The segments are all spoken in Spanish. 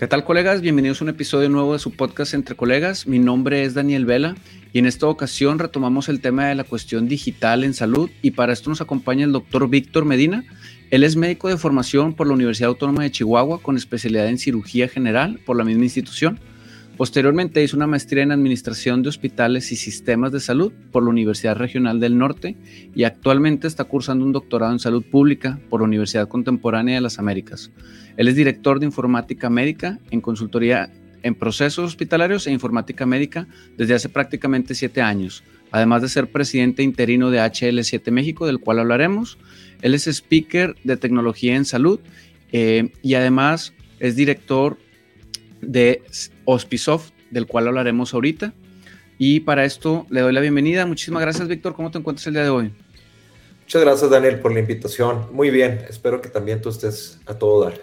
¿Qué tal colegas? Bienvenidos a un episodio nuevo de su podcast Entre Colegas. Mi nombre es Daniel Vela y en esta ocasión retomamos el tema de la cuestión digital en salud y para esto nos acompaña el doctor Víctor Medina. Él es médico de formación por la Universidad Autónoma de Chihuahua con especialidad en cirugía general por la misma institución. Posteriormente hizo una maestría en Administración de Hospitales y Sistemas de Salud por la Universidad Regional del Norte y actualmente está cursando un doctorado en Salud Pública por la Universidad Contemporánea de las Américas. Él es director de Informática Médica en consultoría en procesos hospitalarios e informática médica desde hace prácticamente siete años, además de ser presidente interino de HL7 México, del cual hablaremos. Él es speaker de tecnología en salud eh, y además es director de Hospisoft, del cual hablaremos ahorita. Y para esto le doy la bienvenida. Muchísimas gracias, Víctor. ¿Cómo te encuentras el día de hoy? Muchas gracias, Daniel, por la invitación. Muy bien. Espero que también tú estés a todo dar.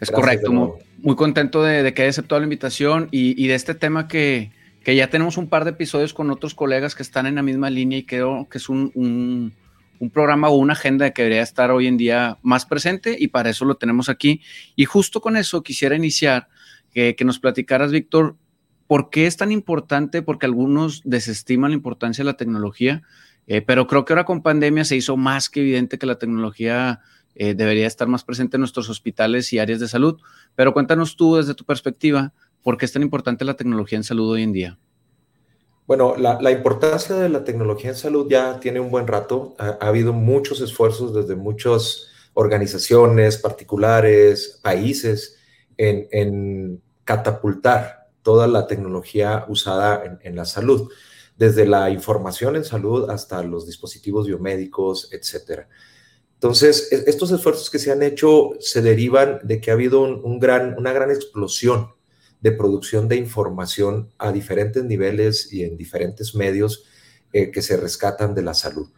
Es correcto. Muy, contento de, que hayas aceptado la invitación y, de este tema que, que, ya tenemos un par de episodios con otros colegas que están en la misma línea y creo que es un, un, un programa o una agenda que debería estar hoy en día más presente y para eso lo tenemos aquí. Y justo con eso quisiera iniciar que, nos platicaras, Víctor, ¿por qué es tan importante? Porque algunos desestiman la importancia de la tecnología, eh, pero creo que ahora con pandemia se hizo más que evidente que la tecnología eh, debería estar más presente en nuestros hospitales y áreas de salud. Pero cuéntanos tú desde tu perspectiva, ¿por qué es tan importante la tecnología en salud hoy en día? Bueno, la, importancia de la tecnología en salud ya tiene un buen rato. Ha, habido muchos esfuerzos desde muchas organizaciones particulares, países, en, catapultar toda la tecnología usada en, la salud, desde la información en salud hasta los dispositivos biomédicos, etcétera. Entonces, e, estos esfuerzos que se han hecho se derivan de que ha habido un, gran, una gran explosión de producción de información a diferentes niveles y en diferentes medios eh, que se rescatan de la salud.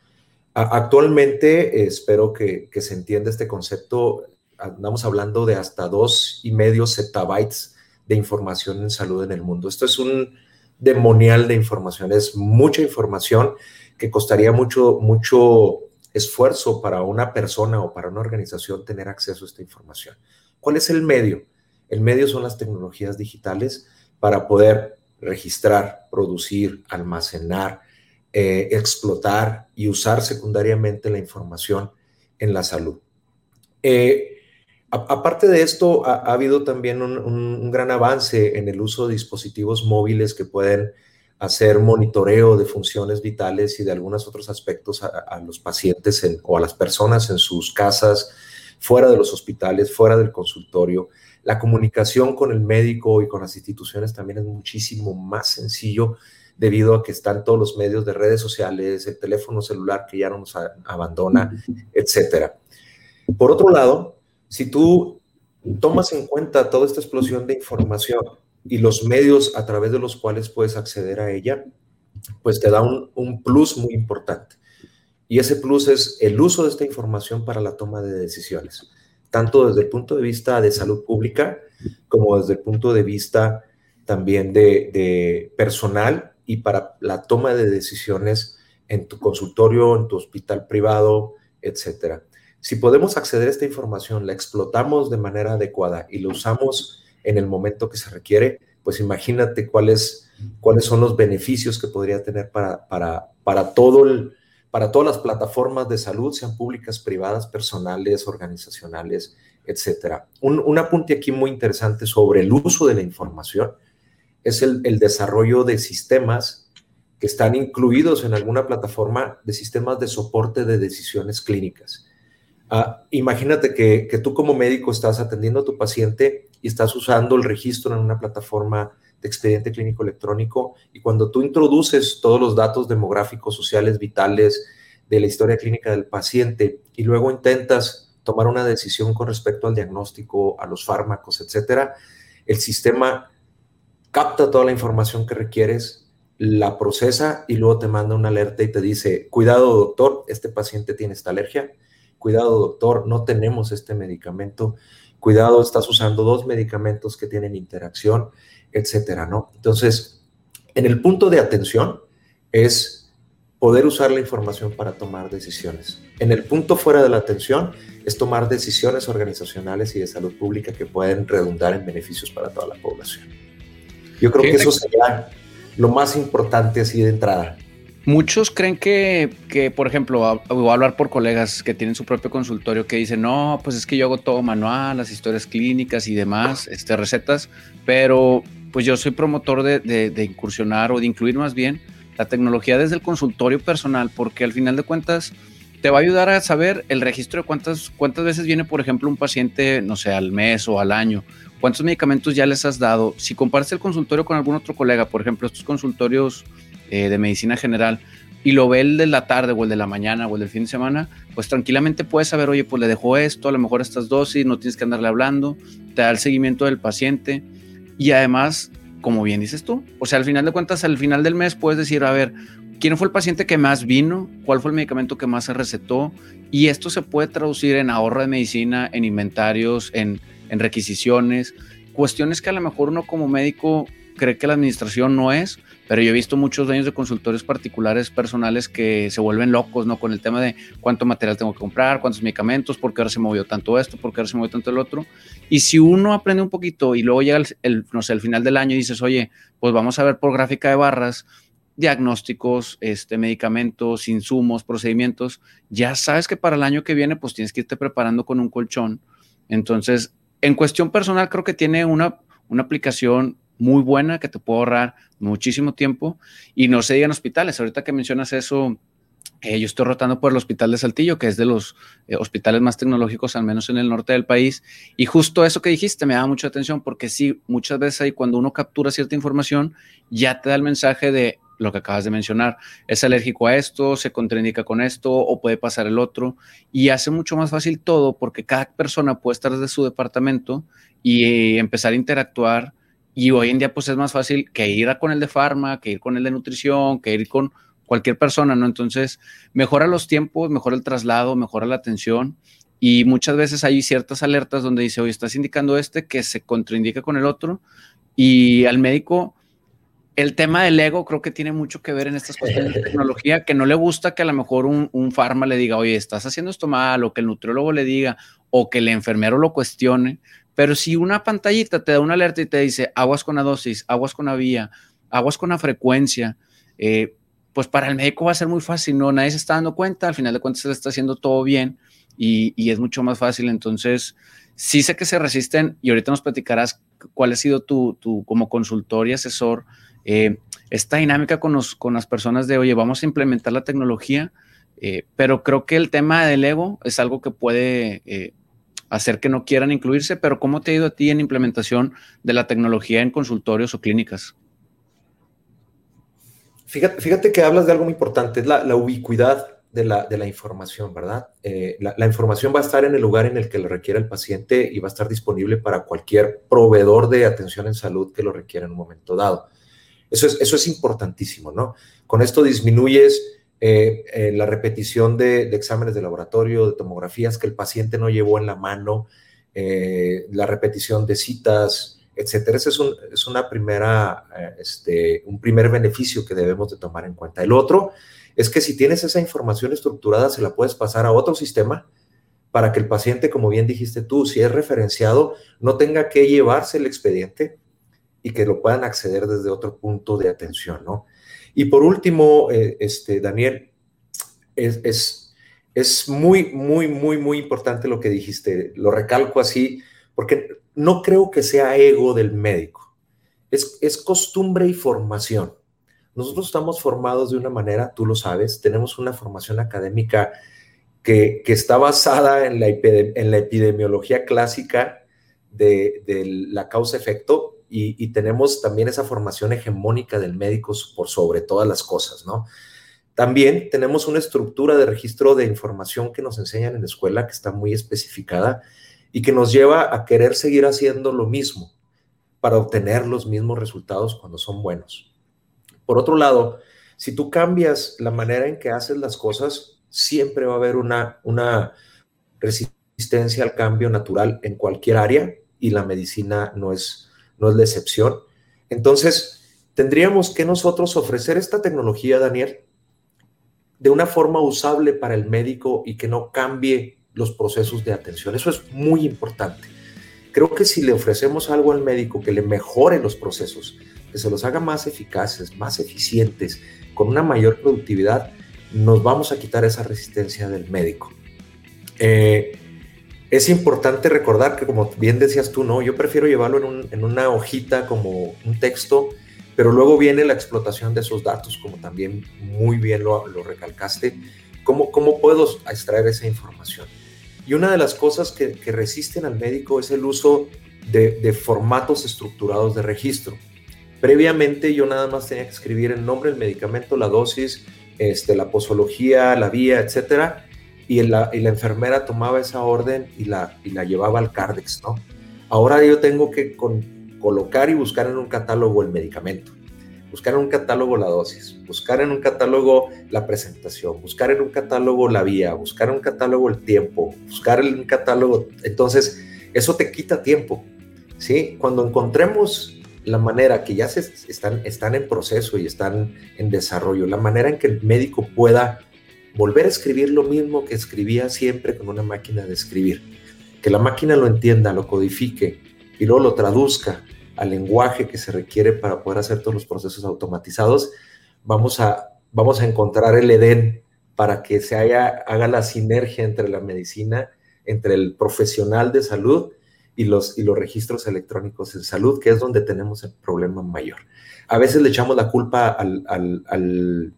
actualmente, espero que, que, se entienda este concepto, andamos hablando de hasta dos y medio zettabytes de información en salud en el mundo. Esto es un demonial de información, es mucha información que costaría mucho, mucho esfuerzo para una persona o para una organización tener acceso a esta información. ¿Cuál es el medio? El medio son las tecnologías digitales para poder registrar, producir, almacenar, eh, explotar y usar secundariamente la información en la salud. Eh, aparte de esto, ha, habido también un, gran avance en el uso de dispositivos móviles que pueden hacer monitoreo de funciones vitales y de algunos otros aspectos a, los pacientes o a las personas en sus casas, fuera de los hospitales, fuera del consultorio. La comunicación con el médico y con las instituciones también es muchísimo más sencillo debido a que están todos los medios de redes sociales, el teléfono celular que ya no nos abandona, etcétera. Por otro lado, si tú tomas en cuenta toda esta explosión de información y los medios a través de los cuales puedes acceder a ella, pues te da un, plus muy importante. Y ese plus es el uso de esta información para la toma de decisiones, tanto desde el punto de vista de salud pública como desde el punto de vista también de, personal y para la toma de decisiones en tu consultorio, en tu hospital privado, etcétera. Si podemos acceder a esta información, la explotamos de manera adecuada y la usamos en el momento que se requiere, pues imagínate cuáles, cuáles son los beneficios que podría tener para, para, para, todo el, para todas las plataformas de salud, sean públicas, privadas, personales, organizacionales, etc. Un, un apunte aquí muy interesante sobre el uso de la información es el, el desarrollo de sistemas que están incluidos en alguna plataforma de sistemas de soporte de decisiones clínicas. Ah, imagínate que, tú como médico estás atendiendo a tu paciente y estás usando el registro en una plataforma de expediente clínico electrónico y cuando tú introduces todos los datos demográficos, sociales, vitales de la historia clínica del paciente y luego intentas tomar una decisión con respecto al diagnóstico, a los fármacos, etcétera, el sistema capta toda la información que requieres, la procesa y luego te manda una alerta y te dice, cuidado doctor, este paciente tiene esta alergia, cuidado doctor, no tenemos este medicamento, cuidado, estás usando dos medicamentos que tienen interacción, etcétera, ¿no? Entonces, en el punto de atención es poder usar la información para tomar decisiones. En el punto fuera de la atención es tomar decisiones organizacionales y de salud pública que pueden redundar en beneficios para toda la población. Yo creo que eso sería lo más importante así de entrada. Muchos creen que, que, por ejemplo, voy a hablar por colegas que tienen su propio consultorio que dicen, no, pues es que yo hago todo manual, las historias clínicas y demás, este, recetas, pero pues yo soy promotor de, de, incursionar o de incluir más bien la tecnología desde el consultorio personal, porque al final de cuentas te va a ayudar a saber el registro de cuántas, cuántas veces viene, por ejemplo, un paciente, no sé, al mes o al año, cuántos medicamentos ya les has dado. Si comparas el consultorio con algún otro colega, por ejemplo, estos consultorios eh, de medicina general y lo ve el de la tarde o el de la mañana o el del fin de semana, pues tranquilamente puedes saber, oye, pues le dejó esto, a lo mejor estas dosis, no tienes que andarle hablando, te da el seguimiento del paciente y además, como bien dices tú, o sea, al final de cuentas, al final del mes puedes decir, a ver, ¿quién fue el paciente que más vino? ¿Cuál fue el medicamento que más se recetó? Y esto se puede traducir en ahorro de medicina, en inventarios, en, en requisiciones, cuestiones que a lo mejor uno como médico cree que la administración no es, pero yo he visto muchos dueños de consultorios particulares personales que se vuelven locos, ¿no? Con el tema de cuánto material tengo que comprar, cuántos medicamentos, por qué ahora se movió tanto esto, por qué ahora se movió tanto el otro. Y si uno aprende un poquito y luego llega el, no sé, el final del año y dices, oye, pues vamos a ver por gráfica de barras, diagnósticos, este, medicamentos, insumos, procedimientos, ya sabes que para el año que viene pues tienes que irte preparando con un colchón. Entonces, en cuestión personal creo que tiene una, una aplicación muy buena que te puede ahorrar muchísimo tiempo y no se digan hospitales. Ahorita que mencionas eso, eh, yo estoy rotando por el Hospital de Saltillo, que es de los eh, hospitales más tecnológicos, al menos en el norte del país. Y justo eso que dijiste me da mucha atención porque sí, muchas veces ahí cuando uno captura cierta información, ya te da el mensaje de lo que acabas de mencionar, es alérgico a esto, se contraindica con esto o puede pasar el otro y hace mucho más fácil todo porque cada persona puede estar desde su departamento y empezar a interactuar y hoy en día pues es más fácil que ir a con el de farma, que ir con el de nutrición, que ir con cualquier persona, ¿no? Entonces, mejora los tiempos, mejora el traslado, mejora la atención y muchas veces hay ciertas alertas donde dice, oye, estás indicando este que se contraindica con el otro y al médico el tema del ego creo que tiene mucho que ver en estas cuestiones de tecnología, que no le gusta que a lo mejor un, un farma le diga, oye, estás haciendo esto mal, o que el nutriólogo le diga, o que el enfermero lo cuestione, pero si una pantallita te da una alerta y te dice aguas con la dosis, aguas con la vía, aguas con la frecuencia, eh, pues para el médico va a ser muy fácil, ¿no? Nadie se está dando cuenta, al final de cuentas se está haciendo todo bien y, es mucho más fácil. Entonces, sí sé que se resisten y ahorita nos platicarás cuál ha sido tu, tu como consultor y asesor, eh, esta dinámica con, con las personas de, oye, vamos a implementar la tecnología, eh, pero creo que el tema del ego es algo que puede hacer que no quieran incluirse, pero ¿cómo te ha ido a ti en implementación de la tecnología en consultorios o clínicas? Fíjate, fíjate que hablas de algo muy importante, es la, ubicuidad de la, de la, información, ¿verdad? Eh, la, información va a estar en el lugar en el que lo requiera el paciente y va a estar disponible para cualquier proveedor de atención en salud que lo requiera en un momento dado. Eso es, eso es importantísimo, ¿no? Con esto disminuyes eh, eh, la repetición de, exámenes de laboratorio, de tomografías que el paciente no llevó en la mano, eh, la repetición de citas, etcétera. Ese es, un, es una primera, este, un primer beneficio que debemos de tomar en cuenta. El otro es que si tienes esa información estructurada, se la puedes pasar a otro sistema para que el paciente, como bien dijiste tú, si es referenciado, no tenga que llevarse el expediente y que lo puedan acceder desde otro punto de atención, ¿no? Y por último, eh, este, Daniel, es, es, muy, muy, muy, muy importante lo que dijiste. Lo recalco así, porque no creo que sea ego del médico. Es, es costumbre y formación. Nosotros estamos formados de una manera, tú lo sabes, tenemos una formación académica que, que está basada en la, en la epidemiología clásica de, de la causa-efecto, y, tenemos también esa formación hegemónica del médico por sobre todas las cosas, ¿no? También tenemos una estructura de registro de información que nos enseñan en la escuela que está muy especificada y que nos lleva a querer seguir haciendo lo mismo para obtener los mismos resultados cuando son buenos. Por otro lado, si tú cambias la manera en que haces las cosas, siempre va a haber una, una resistencia al cambio natural en cualquier área y la medicina no es, no es la excepción. Entonces, tendríamos que nosotros ofrecer esta tecnología, Daniel, de una forma usable para el médico y que no cambie los procesos de atención. Eso es muy importante. Creo que si le ofrecemos algo al médico que le mejore los procesos, que se los haga más eficaces, más eficientes, con una mayor productividad, nos vamos a quitar esa resistencia del médico. Eh, es importante recordar que, como bien decías tú, no, yo prefiero llevarlo en, una hojita como un texto, pero luego viene la explotación de esos datos, como también muy bien lo, recalcaste. ¿Cómo, ¿Cómo puedo extraer esa información? Y una de las cosas que, resisten al médico es el uso de, formatos estructurados de registro. Previamente yo nada más tenía que escribir el nombre del medicamento, la dosis, este, la posología, la vía, etcétera, y la, enfermera tomaba esa orden y la, y la llevaba al Cardex, ¿no? Ahora yo tengo que colocar y buscar en un catálogo el medicamento buscar en un catálogo la dosis, buscar en un catálogo la presentación, buscar en un catálogo la vía, buscar en un catálogo el tiempo, buscar en un catálogo. Entonces, eso te quita tiempo. ¿sí? Cuando encontremos la manera que ya se están, están en proceso y están en desarrollo, la manera en que el médico pueda volver a escribir lo mismo que escribía siempre con una máquina de escribir, que la máquina lo entienda, lo codifique y luego lo traduzca al lenguaje que se requiere para poder hacer todos los procesos automatizados, vamos a, vamos a encontrar el Edén para que se haga la sinergia entre la medicina, entre el profesional de salud y los, y los registros electrónicos en salud, que es donde tenemos el problema mayor. A veces le echamos la culpa al,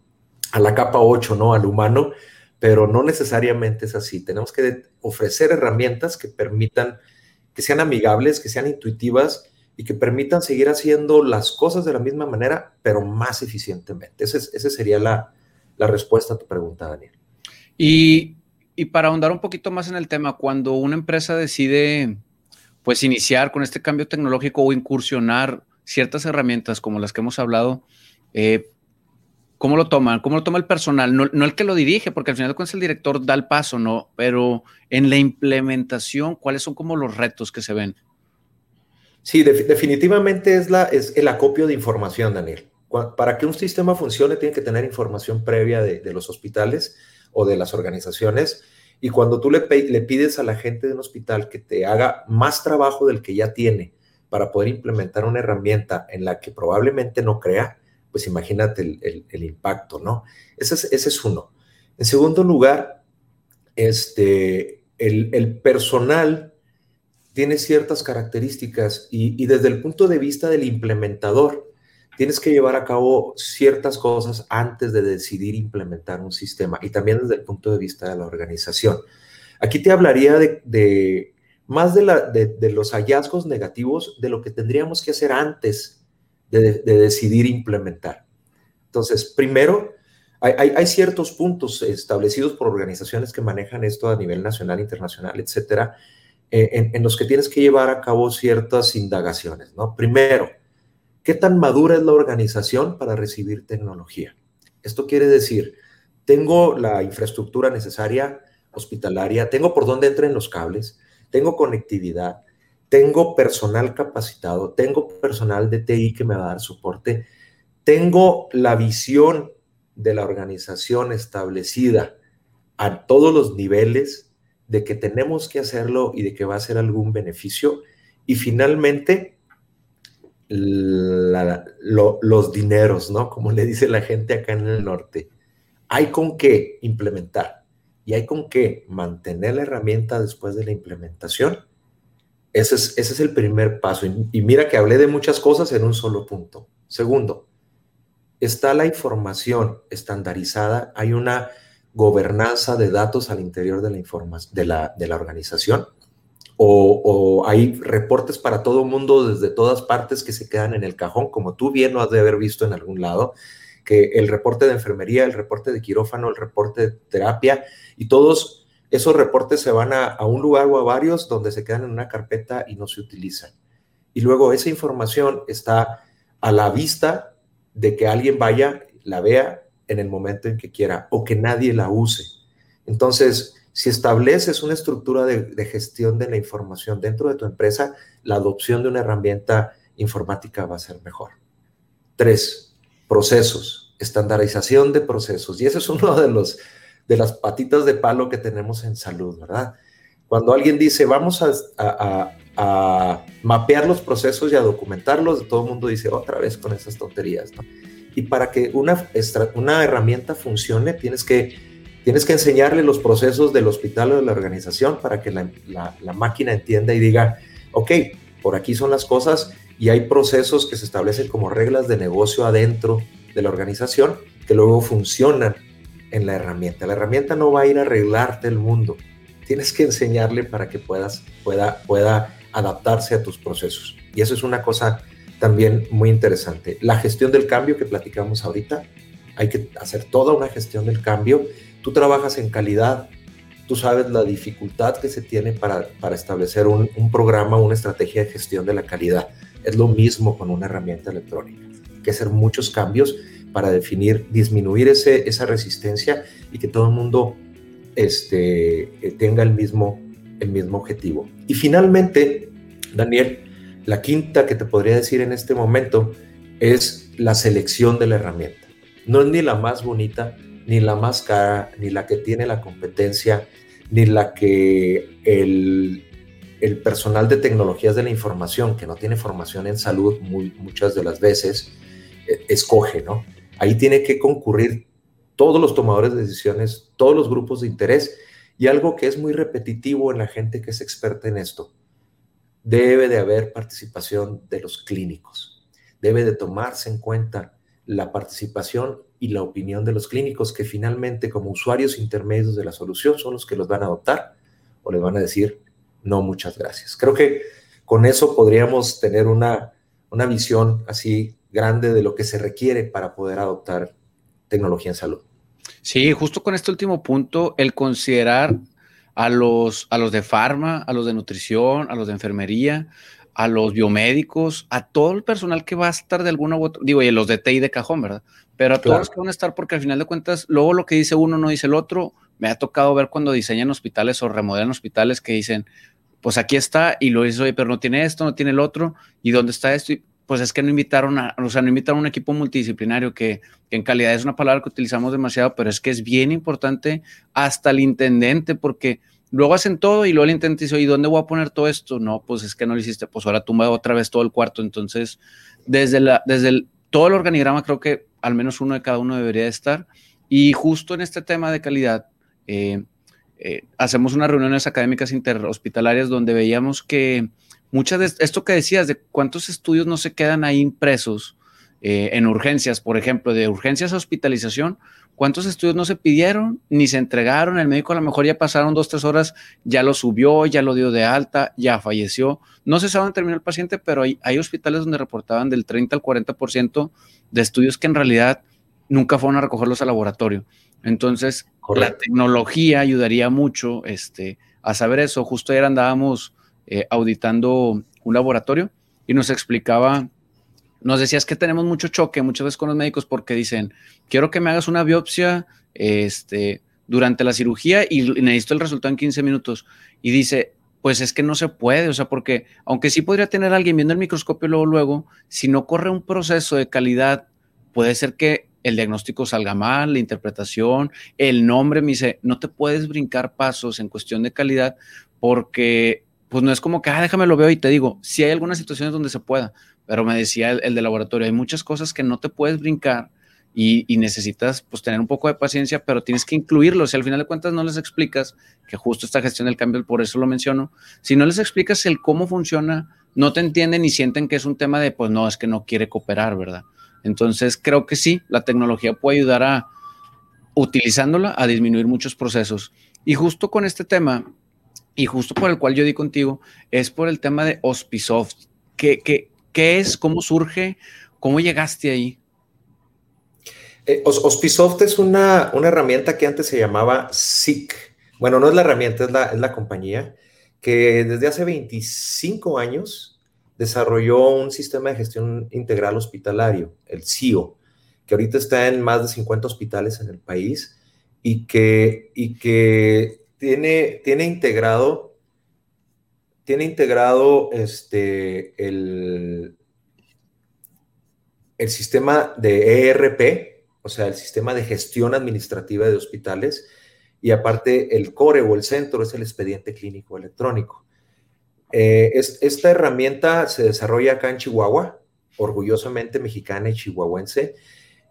a la capa 8, ¿no? Al humano, pero no necesariamente es así. Tenemos que ofrecer herramientas que permitan, que sean amigables, que sean intuitivas y que permitan seguir haciendo las cosas de la misma manera, pero más eficientemente. Esa ese sería la, la, respuesta a tu pregunta, Daniel. Y, y, para ahondar un poquito más en el tema, cuando una empresa decide pues iniciar con este cambio tecnológico o incursionar ciertas herramientas como las que hemos hablado, eh, ¿cómo lo toman? ¿Cómo lo toma el personal? No, no, el que lo dirige, porque al final de cuentas el director da el paso, ¿no? Pero en la implementación, ¿cuáles son como los retos que se ven? Sí, definitivamente es, el acopio de información, Daniel. Para que un sistema funcione tiene que tener información previa de, los hospitales o de las organizaciones. Y cuando tú le, le, pides a la gente de un hospital que te haga más trabajo del que ya tiene para poder implementar una herramienta en la que probablemente no crea, pues imagínate el, impacto, ¿no? Ese es, ese es, uno. En segundo lugar, este, el, el personal tiene ciertas características y, desde el punto de vista del implementador, tienes que llevar a cabo ciertas cosas antes de decidir implementar un sistema y también desde el punto de vista de la organización. Aquí te hablaría de, más de, la, de, los hallazgos negativos de lo que tendríamos que hacer antes de, decidir implementar. Entonces, primero, hay, hay, ciertos puntos establecidos por organizaciones que manejan esto a nivel nacional, internacional, etcétera, eh, en, los que tienes que llevar a cabo ciertas indagaciones, ¿no? Primero, ¿qué tan madura es la organización para recibir tecnología? Esto quiere decir, tengo la infraestructura necesaria hospitalaria, tengo por dónde entren los cables, tengo conectividad, tengo personal capacitado, tengo personal de TI que me va a dar soporte, tengo la visión de la organización establecida a todos los niveles de que tenemos que hacerlo y de que va a ser algún beneficio. Y finalmente, los dineros, ¿no? Como le dice la gente acá en el norte. Hay con qué implementar y hay con qué mantener la herramienta después de la implementación. Ese es, ese es el primer paso. y mira que hablé de muchas cosas en un solo punto. Segundo, está la información estandarizada. Hay una gobernanza de datos al interior de la, de la, de la organización. O, hay reportes para todo mundo desde todas partes que se quedan en el cajón, como tú bien lo has de haber visto en algún lado, que el reporte de enfermería, el reporte de quirófano, el reporte de terapia, y todos esos reportes se van a, un lugar o a varios donde se quedan en una carpeta y no se utilizan. Y luego esa información está a la vista de que alguien vaya, la vea en el momento en que quiera o que nadie la use. Entonces, si estableces una estructura de, gestión de la información dentro de tu empresa, la adopción de una herramienta informática va a ser mejor. Tres, procesos. estandarización de procesos. Y ese es uno de los de las patitas de palo que tenemos en salud, ¿verdad? Cuando alguien dice, vamos a, mapear los procesos y a documentarlos, todo el mundo dice, otra vez con esas tonterías, ¿no? Y para que una, herramienta funcione, tienes que, tienes que enseñarle los procesos del hospital o de la organización para que la, la máquina entienda y diga, ok, por aquí son las cosas y hay procesos que se establecen como reglas de negocio adentro de la organización que luego funcionan en la herramienta. La herramienta no va a ir a arreglarte el mundo. Tienes que enseñarle para que puedas, pueda, pueda adaptarse a tus procesos. Y eso es una cosa también muy interesante. La gestión del cambio que platicamos ahorita, hay que hacer toda una gestión del cambio. Tú trabajas en calidad, tú sabes la dificultad que se tiene para, para establecer un, un programa, una estrategia de gestión de la calidad. Es lo mismo con una herramienta electrónica. Hay que hacer muchos cambios para definir, disminuir ese, esa resistencia y que todo el mundo este, eh, tenga el mismo, el mismo objetivo. Y finalmente, Daniel, la quinta que te podría decir en este momento es la selección de la herramienta. No es ni la más bonita, ni la más cara, ni la que tiene la competencia, ni la que el, el personal de tecnologías de la información, que no tiene formación en salud muy, muchas de las veces, eh, escoge, ¿no? Ahí tiene que concurrir todos los tomadores de decisiones, todos los grupos de interés y algo que es muy repetitivo en la gente que es experta en esto. Debe de haber participación de los clínicos. Debe de tomarse en cuenta la participación y la opinión de los clínicos que finalmente como usuarios intermedios de la solución son los que los van a adoptar o les van a decir no muchas gracias. Creo que con eso podríamos tener una, una visión así grande de lo que se requiere para poder adoptar tecnología en salud. Sí, justo con este último punto, el considerar a los, a los de farma, a los de nutrición, a los de enfermería, a los biomédicos, a todo el personal que va a estar de alguna u otra, digo, y a los de TI de cajón, ¿verdad? Pero a todos los que van a estar, porque al final de cuentas, luego lo que dice uno no dice el otro. Me ha tocado ver cuando diseñan hospitales o remodelan hospitales que dicen, pues aquí está, y lo hizo, pero no tiene esto, no tiene el otro, y dónde está esto, y pues es que no invitaron a, o sea, no invitaron a un equipo multidisciplinario que, en calidad es una palabra que utilizamos demasiado, pero es que es bien importante hasta el intendente, porque luego hacen todo y luego el intendente dice, ¿y dónde voy a poner todo esto? No, pues es que no lo hiciste, pues ahora tumba otra vez todo el cuarto. Entonces, desde, la, desde el, todo el organigrama creo que al menos uno de cada uno debería estar. Y justo en este tema de calidad, eh, eh, hacemos unas reuniones académicas interhospitalarias donde veíamos que muchas de esto que decías de cuántos estudios no se quedan ahí impresos eh, en urgencias, por ejemplo, de urgencias a hospitalización, cuántos estudios no se pidieron ni se entregaron, el médico a lo mejor ya pasaron dos, tres horas, ya lo subió, ya lo dio de alta, ya falleció, no se sabe dónde terminó el paciente, pero hay, hay hospitales donde reportaban del 30 al 40% de estudios que en realidad nunca fueron a recogerlos al laboratorio. Entonces, la tecnología ayudaría mucho este, a saber eso. Justo ayer andábamos eh, auditando un laboratorio y nos explicaba, nos decías que tenemos mucho choque muchas veces con los médicos porque dicen, quiero que me hagas una biopsia este, durante la cirugía y necesito el resultado en 15 minutos. Y dice, pues es que no se puede, o sea, porque aunque sí podría tener alguien viendo el microscopio luego, luego, si no corre un proceso de calidad, puede ser que el diagnóstico salga mal, la interpretación, el nombre, me dice, no te puedes brincar pasos en cuestión de calidad porque pues no es como que, ah, déjame lo veo y te digo, si hay algunas situaciones donde se pueda, pero me decía el, de laboratorio, hay muchas cosas que no te puedes brincar y, necesitas pues tener un poco de paciencia, pero tienes que incluirlo. Si al final de cuentas no les explicas que justo esta gestión del cambio, por eso lo menciono, si no les explicas el cómo funciona, no te entienden y sienten que es un tema de, pues no, es que no quiere cooperar, ¿verdad? Entonces creo que sí, la tecnología puede ayudar a, utilizándola, a disminuir muchos procesos. Y justo con este tema, y justo por el cual yo di contigo, es por el tema de Hospisoft. ¿Qué, qué, qué es? ¿Cómo surge? ¿Cómo llegaste ahí? Eh, Hospisoft es una, una, herramienta que antes se llamaba SIC. Bueno, no es la herramienta, es la, es la compañía que desde hace 25 años desarrolló un sistema de gestión integral hospitalario, el CIO, que ahorita está en más de 50 hospitales en el país y que, y que tiene, tiene integrado, tiene integrado este, el, el sistema de ERP o sea, el sistema de gestión administrativa de hospitales, y aparte el core o el centro es el expediente clínico electrónico. Eh, es, esta herramienta se desarrolla acá en Chihuahua, orgullosamente mexicana y chihuahuense,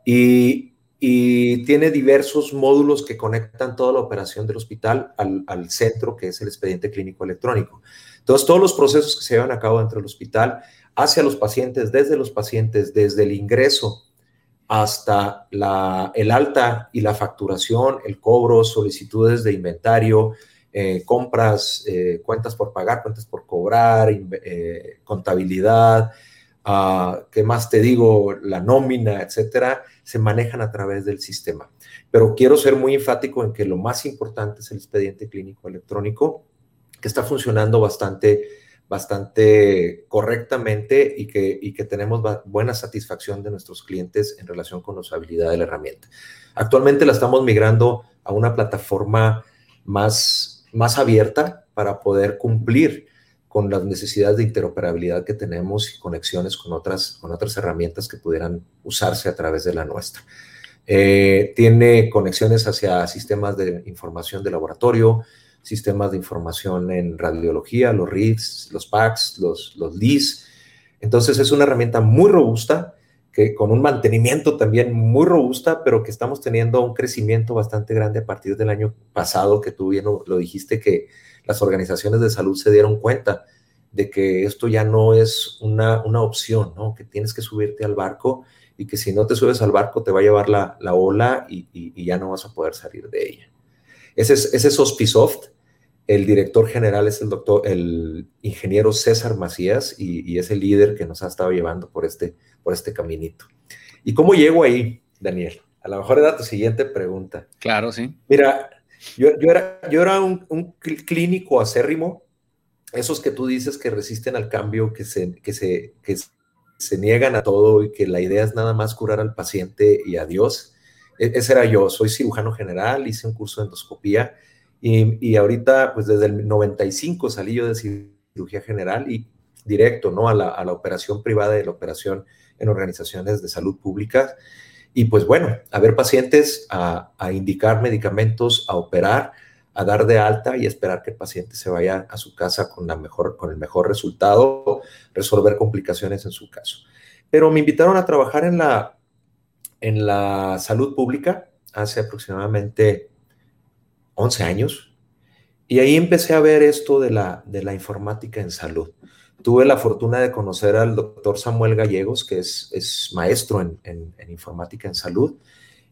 y, tiene diversos módulos que conectan toda la operación del hospital al, centro, que es el expediente clínico electrónico. Entonces, todos los procesos que se llevan a cabo dentro del hospital, hacia los pacientes, desde los pacientes, desde el ingreso hasta el alta y la facturación, el cobro, solicitudes de inventario, eh, compras, eh, cuentas por pagar, cuentas por cobrar, eh, contabilidad, uh, ¿qué más te digo? La nómina, etcétera, se manejan a través del sistema. Pero quiero ser muy enfático en que lo más importante es el expediente clínico electrónico, que está funcionando bastante bastante correctamente y que, y que tenemos buena satisfacción de nuestros clientes en relación con la usabilidad de la herramienta. Actualmente la estamos migrando a una plataforma más, más abierta para poder cumplir con las necesidades de interoperabilidad que tenemos y conexiones con otras, con otras herramientas que pudieran usarse a través de la nuestra. Eh, tiene conexiones hacia sistemas de información de laboratorio, sistemas de información en radiología, los RIDs, los PACS, los, los LIS. Entonces es una herramienta muy robusta, que con un mantenimiento también muy robusta, pero que estamos teniendo un crecimiento bastante grande a partir del año pasado, que tú bien lo, dijiste, que las organizaciones de salud se dieron cuenta de que esto ya no es una, una opción, ¿no? que tienes que subirte al barco y que si no te subes al barco te va a llevar la, la ola y, y, ya no vas a poder salir de ella. Ese es, ese es Hospisoft. El director general es el doctor, el ingeniero César Macías y, es el líder que nos ha estado llevando por este, por este caminito. ¿Y cómo llego ahí, Daniel? A lo mejor era tu siguiente pregunta. Claro, sí. Mira, yo, yo era, yo era un, un, clínico acérrimo, esos que tú dices que resisten al cambio, que se, que, se, que se niegan a todo y que la idea es nada más curar al paciente y a Dios. E, ese era yo, soy cirujano general, hice un curso de endoscopía y, ahorita, pues desde el 95 salí yo de cirugía general y directo, ¿no? A la, a la operación privada y la operación en organizaciones de salud pública. Y pues bueno, a ver pacientes, a, indicar medicamentos, a operar, a dar de alta y esperar que el paciente se vaya a su casa con, la mejor, con el mejor resultado, resolver complicaciones en su caso. Pero me invitaron a trabajar en la, en la salud pública hace aproximadamente 11 años. Y ahí empecé a ver esto de la, de la informática en salud. Tuve la fortuna de conocer al doctor Samuel Gallegos, que es, es maestro en, en, informática en salud,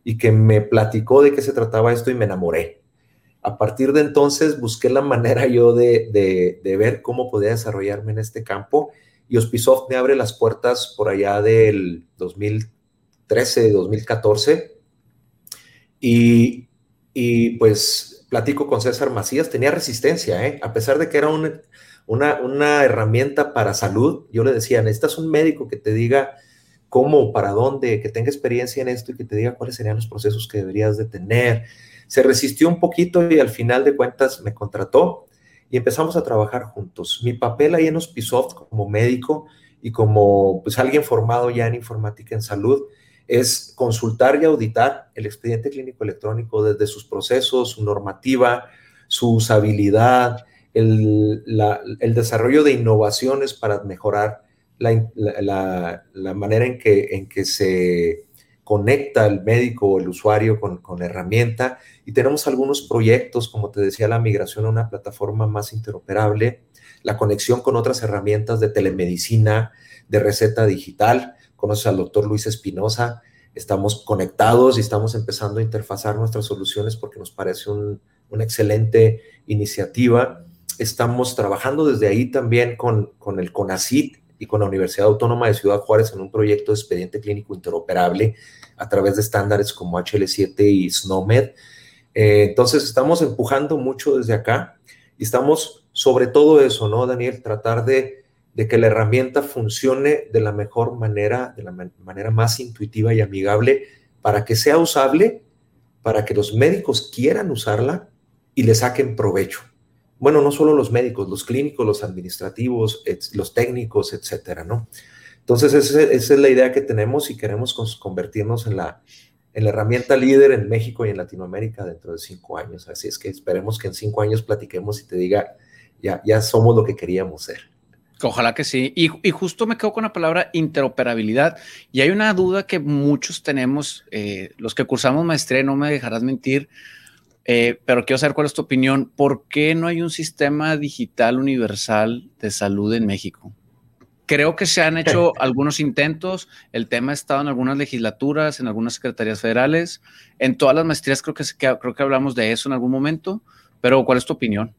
y que me platicó de qué se trataba esto y me enamoré. A partir de entonces busqué la manera yo de, de, de ver cómo podía desarrollarme en este campo y Hospisoft me abre las puertas por allá del 2013, 2014 y, y pues platico con César Macías, tenía resistencia, ¿eh? a pesar de que era una, una, herramienta para salud, yo le decía, necesitas un médico que te diga cómo, para dónde, que tenga experiencia en esto y que te diga cuáles serían los procesos que deberías de tener. Se resistió un poquito y al final de cuentas me contrató y empezamos a trabajar juntos. Mi papel ahí en Hospisoft como médico y como pues alguien formado ya en informática en salud es consultar y auditar el expediente clínico electrónico desde sus procesos, su normativa, su usabilidad, el, desarrollo de innovaciones para mejorar la, manera en que, en que se conecta el médico o el usuario con, con, la herramienta. Y tenemos algunos proyectos, como te decía, la migración a una plataforma más interoperable, la conexión con otras herramientas de telemedicina, de receta digital conoces al doctor Luis Espinosa, estamos conectados y estamos empezando a interfazar nuestras soluciones porque nos parece una excelente iniciativa. Estamos trabajando desde ahí también con, con el CONACIT y con la Universidad Autónoma de Ciudad Juárez en un proyecto de expediente clínico interoperable a través de estándares como HL7 y SNOMED. Eh, entonces, estamos empujando mucho desde acá y estamos sobre todo eso, ¿no, Daniel? Tratar de de que la herramienta funcione de la mejor manera, de la manera más intuitiva y amigable, para que sea usable, para que los médicos quieran usarla y le saquen provecho. Bueno, no solo los médicos, los clínicos, los administrativos, los técnicos, etcétera, ¿no? Entonces, esa, es la idea que tenemos y queremos convertirnos en la, en la herramienta líder en México y en Latinoamérica dentro de cinco años. Así es que esperemos que en cinco años platiquemos y te diga, ya, ya somos lo que queríamos ser. Ojalá que sí. Y, justo me quedo con la palabra interoperabilidad. Y hay una duda que muchos tenemos, eh, los que cursamos maestría, no me dejarás mentir, eh, pero quiero saber cuál es tu opinión. ¿Por qué no hay un sistema digital universal de salud en México? Creo que se han hecho algunos intentos. El tema ha estado en algunas legislaturas, en algunas secretarías federales, en todas las maestrías. Creo que, creo que hablamos de eso en algún momento. Pero, ¿cuál es tu opinión?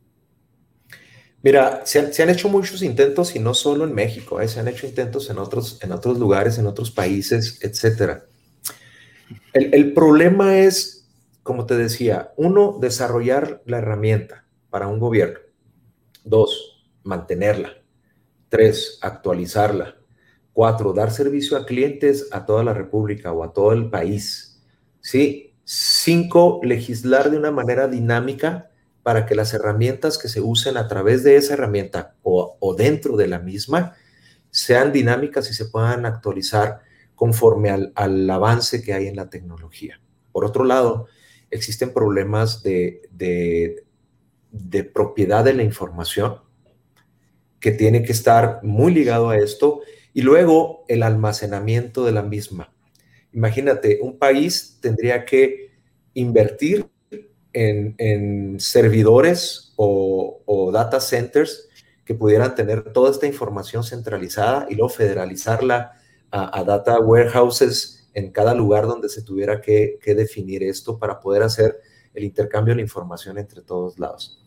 Mira, se han, hecho muchos intentos y no solo en México, ¿eh? se han hecho intentos en otros, en otros lugares, en otros países, etc. El, el, problema es, como te decía, uno, desarrollar la herramienta para un gobierno. Dos, mantenerla. Tres, actualizarla. Cuatro, dar servicio a clientes a toda la República o a todo el país. Sí. Cinco, legislar de una manera dinámica para que las herramientas que se usen a través de esa herramienta o, dentro de la misma sean dinámicas y se puedan actualizar conforme al, avance que hay en la tecnología. Por otro lado, existen problemas de, de, propiedad de la información que tiene que estar muy ligado a esto y luego el almacenamiento de la misma. Imagínate, un país tendría que invertir en, servidores o, data centers que pudieran tener toda esta información centralizada y luego federalizarla a, data warehouses en cada lugar donde se tuviera que, definir esto para poder hacer el intercambio de la información entre todos lados.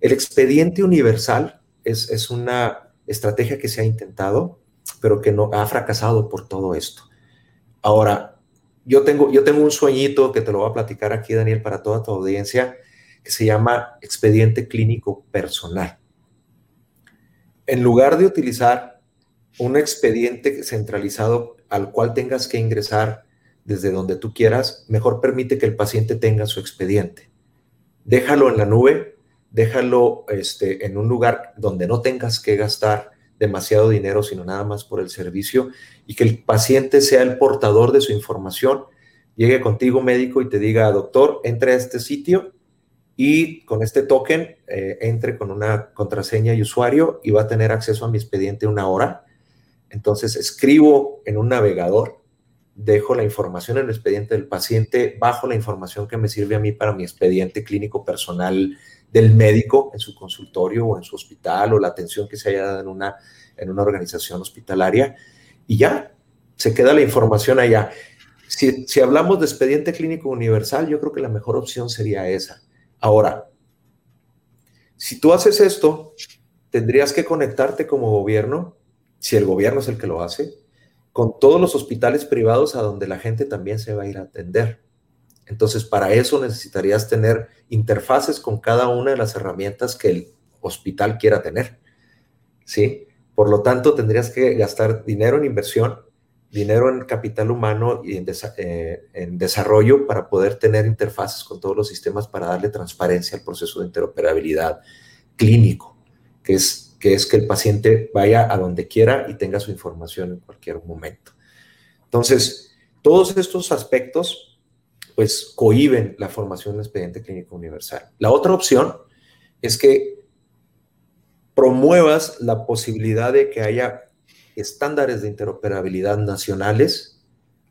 El expediente universal es, es una estrategia que se ha intentado, pero que no ha fracasado por todo esto. Ahora, yo tengo, yo tengo un sueñito que te lo voy a platicar aquí, Daniel, para toda tu audiencia, que se llama expediente clínico personal. En lugar de utilizar un expediente centralizado al cual tengas que ingresar desde donde tú quieras, mejor permite que el paciente tenga su expediente. Déjalo en la nube, déjalo este, en un lugar donde no tengas que gastar demasiado dinero, sino nada más por el servicio y que el paciente sea el portador de su información, llegue contigo médico y te diga, doctor, entre a este sitio y con este token eh, entre con una contraseña y usuario y va a tener acceso a mi expediente una hora. Entonces escribo en un navegador, dejo la información en el expediente del paciente, bajo la información que me sirve a mí para mi expediente clínico personal del médico en su consultorio o en su hospital o la atención que se haya dado en una, en una organización hospitalaria y ya, se queda la información allá. Si, si hablamos de expediente clínico universal, yo creo que la mejor opción sería esa. Ahora, si tú haces esto, tendrías que conectarte como gobierno, si el gobierno es el que lo hace, con todos los hospitales privados a donde la gente también se va a ir a atender. Entonces, para eso necesitarías tener interfaces con cada una de las herramientas que el hospital quiera tener. ¿Sí? Por lo tanto, tendrías que gastar dinero en inversión, dinero en capital humano y en, eh, desarrollo para poder tener interfaces con todos los sistemas para darle transparencia al proceso de interoperabilidad clínico, que es, que es que el paciente vaya a donde quiera y tenga su información en cualquier momento. Entonces, todos estos aspectos, pues, cohiben la formación de expediente clínico universal. La otra opción es que promuevas la posibilidad de que haya estándares de interoperabilidad nacionales